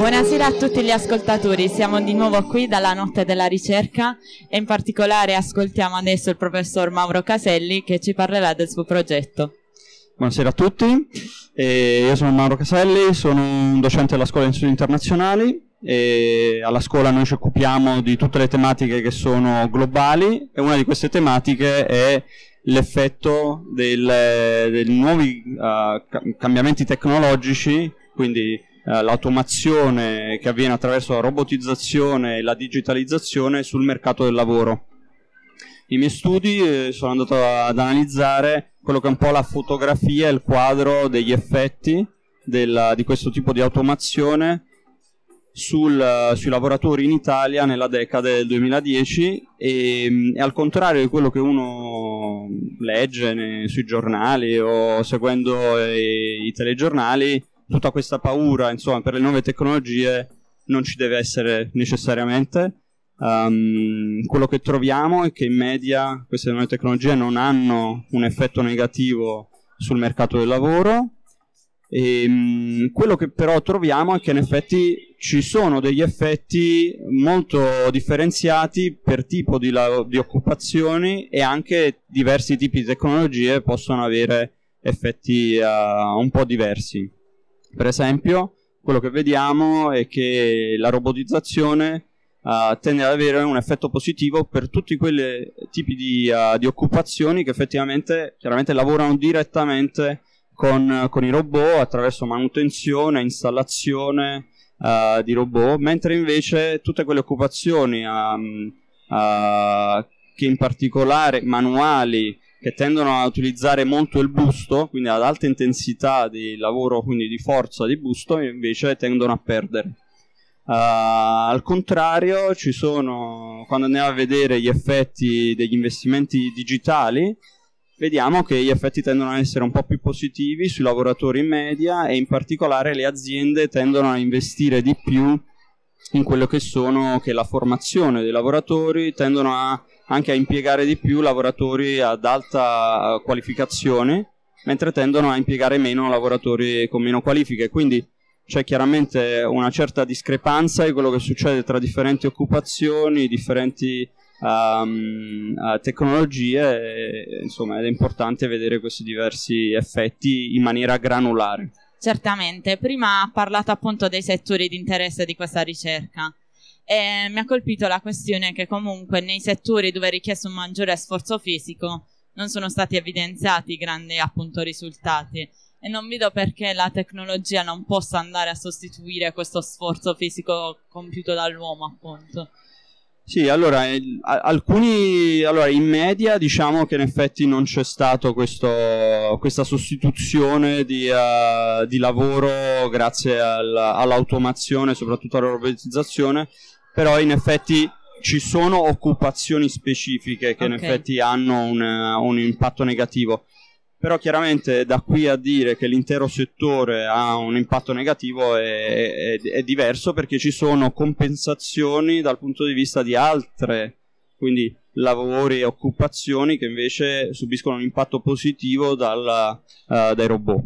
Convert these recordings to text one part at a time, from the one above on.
Buonasera a tutti gli ascoltatori, siamo di nuovo qui dalla Notte della Ricerca e in particolare ascoltiamo adesso il professor Mauro Caselli che ci parlerà del suo progetto. Buonasera a tutti, eh, io sono Mauro Caselli, sono un docente della Scuola di Studi Internazionali e alla scuola noi ci occupiamo di tutte le tematiche che sono globali e una di queste tematiche è l'effetto dei nuovi uh, cambiamenti tecnologici, quindi l'automazione che avviene attraverso la robotizzazione e la digitalizzazione sul mercato del lavoro. I miei studi eh, sono andato ad analizzare quello che è un po' la fotografia il quadro degli effetti della, di questo tipo di automazione sul, sui lavoratori in Italia nella decade del 2010 e, e, al contrario di quello che uno legge nei, sui giornali o seguendo i, i, telegiornali, tutta questa paura insomma, per le nuove tecnologie non ci deve essere necessariamente. Um, quello che troviamo è che in media queste nuove tecnologie non hanno un effetto negativo sul mercato del lavoro e, um, quello che però troviamo è che in effetti ci sono degli effetti molto differenziati per tipo di, la- di occupazioni e anche diversi tipi di tecnologie possono avere effetti uh, un po' diversi. Per esempio, quello che vediamo è che la robotizzazione uh, tende ad avere un effetto positivo per tutti quei tipi di, uh, di, occupazioni che effettivamente lavorano direttamente con, con i robot attraverso manutenzione, installazione, uh, di robot, mentre invece tutte quelle occupazioni um, che in particolare manuali che tendono a utilizzare molto il busto, quindi ad alta intensità di lavoro, quindi di forza di busto, invece tendono a perdere. Uh, al contrario, ci sono, quando andiamo a vedere gli effetti degli investimenti digitali, vediamo che gli effetti tendono a essere un po' più positivi sui lavoratori in media e in particolare le aziende tendono a investire di più in quello che sono che la formazione dei lavoratori, tendono a, anche a impiegare di più lavoratori ad alta qualificazione, mentre tendono a impiegare meno lavoratori con meno qualifiche. Quindi c'è chiaramente una certa discrepanza di quello che succede tra differenti occupazioni, differenti um, tecnologie, e, insomma ed è importante vedere questi diversi effetti in maniera granulare. Certamente, prima ha parlato appunto dei settori di interesse di questa ricerca e mi ha colpito la questione che comunque nei settori dove è richiesto un maggiore sforzo fisico non sono stati evidenziati grandi appunto risultati e non vedo perché la tecnologia non possa andare a sostituire questo sforzo fisico compiuto dall'uomo appunto. Sì, allora, eh, alcuni, allora, in media diciamo che in effetti non c'è stata questa sostituzione di, uh, di lavoro grazie al, all'automazione, soprattutto alla robotizzazione, però in effetti ci sono occupazioni specifiche che okay. in effetti hanno un, un impatto negativo però chiaramente da qui a dire che l'intero settore ha un impatto negativo è, è, è, diverso perché ci sono compensazioni dal punto di vista di altre, quindi lavori e occupazioni che invece subiscono un impatto positivo dalla, uh, dai robot.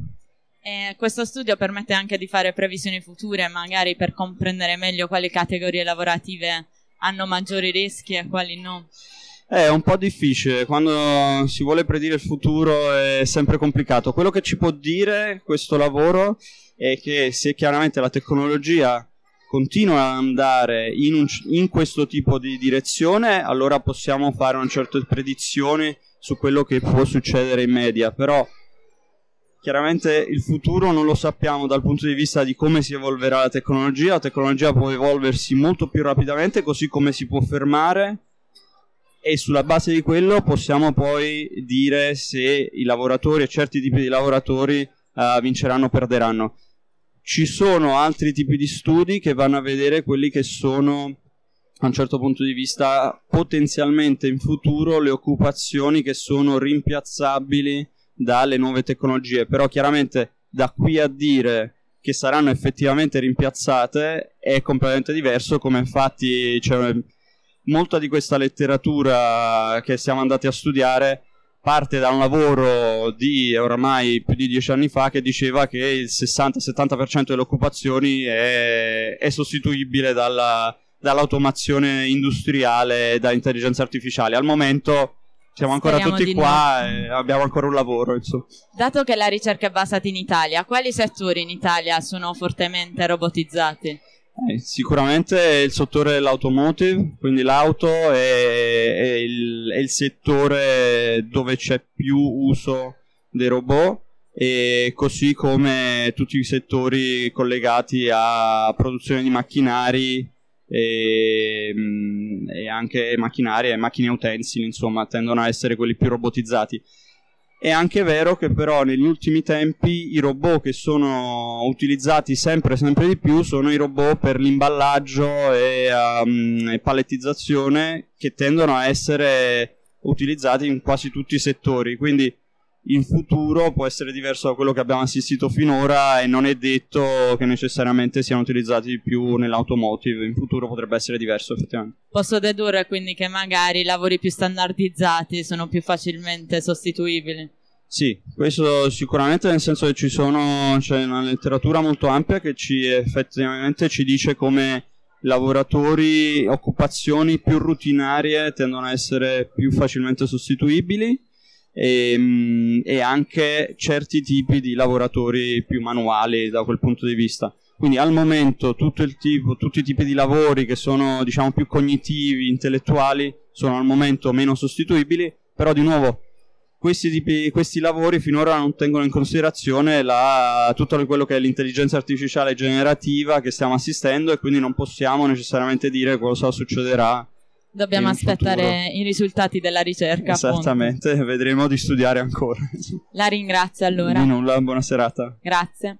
E questo studio permette anche di fare previsioni future, magari per comprendere meglio quali categorie lavorative hanno maggiori rischi e quali no. È un po' difficile, quando si vuole predire il futuro è sempre complicato. Quello che ci può dire questo lavoro è che se chiaramente la tecnologia continua ad andare in, un, in questo tipo di direzione, allora possiamo fare una certa predizione su quello che può succedere in media, però chiaramente il futuro non lo sappiamo dal punto di vista di come si evolverà la tecnologia, la tecnologia può evolversi molto più rapidamente, così come si può fermare e sulla base di quello possiamo poi dire se i lavoratori e certi tipi di lavoratori uh, vinceranno o perderanno. Ci sono altri tipi di studi che vanno a vedere quelli che sono a un certo punto di vista potenzialmente in futuro le occupazioni che sono rimpiazzabili dalle nuove tecnologie, però chiaramente da qui a dire che saranno effettivamente rimpiazzate è completamente diverso, come infatti c'è molta di questa letteratura che siamo andati a studiare parte da un lavoro di oramai più di dieci anni fa che diceva che il 60-70% delle occupazioni è, è sostituibile dalla, dall'automazione industriale e da intelligenza artificiale. Al momento siamo ancora Speriamo tutti qua no. e abbiamo ancora un lavoro. Insomma. Dato che la ricerca è basata in Italia, quali settori in Italia sono fortemente robotizzati? Eh, sicuramente il settore dell'automotive, quindi l'auto è, è il, è il settore dove c'è più uso dei robot e così come tutti i settori collegati a produzione di macchinari e, mm, e anche macchinari e macchine utensili, insomma, tendono a essere quelli più robotizzati. È anche vero che però negli ultimi tempi i robot che sono utilizzati sempre sempre di più sono i robot per l'imballaggio e, um, e palettizzazione che tendono a essere utilizzati in quasi tutti i settori. Quindi in futuro può essere diverso da quello che abbiamo assistito finora e non è detto che necessariamente siano utilizzati di più nell'automotive. In futuro potrebbe essere diverso effettivamente. Posso dedurre quindi che magari i lavori più standardizzati sono più facilmente sostituibili. Sì, questo sicuramente nel senso che ci sono, c'è una letteratura molto ampia che ci effettivamente ci dice come lavoratori, occupazioni più rutinarie tendono a essere più facilmente sostituibili e, mm, e anche certi tipi di lavoratori più manuali da quel punto di vista. Quindi al momento tipo, tutti i tipi di lavori che sono diciamo più cognitivi, intellettuali, sono al momento meno sostituibili, però di nuovo questi, tipi, questi lavori finora non tengono in considerazione la, tutto quello che è l'intelligenza artificiale generativa che stiamo assistendo e quindi non possiamo necessariamente dire cosa succederà. Dobbiamo aspettare futuro. i risultati della ricerca. appunto. Esattamente, vedremo di studiare ancora. La ringrazio allora. Di nulla, buona serata. Grazie.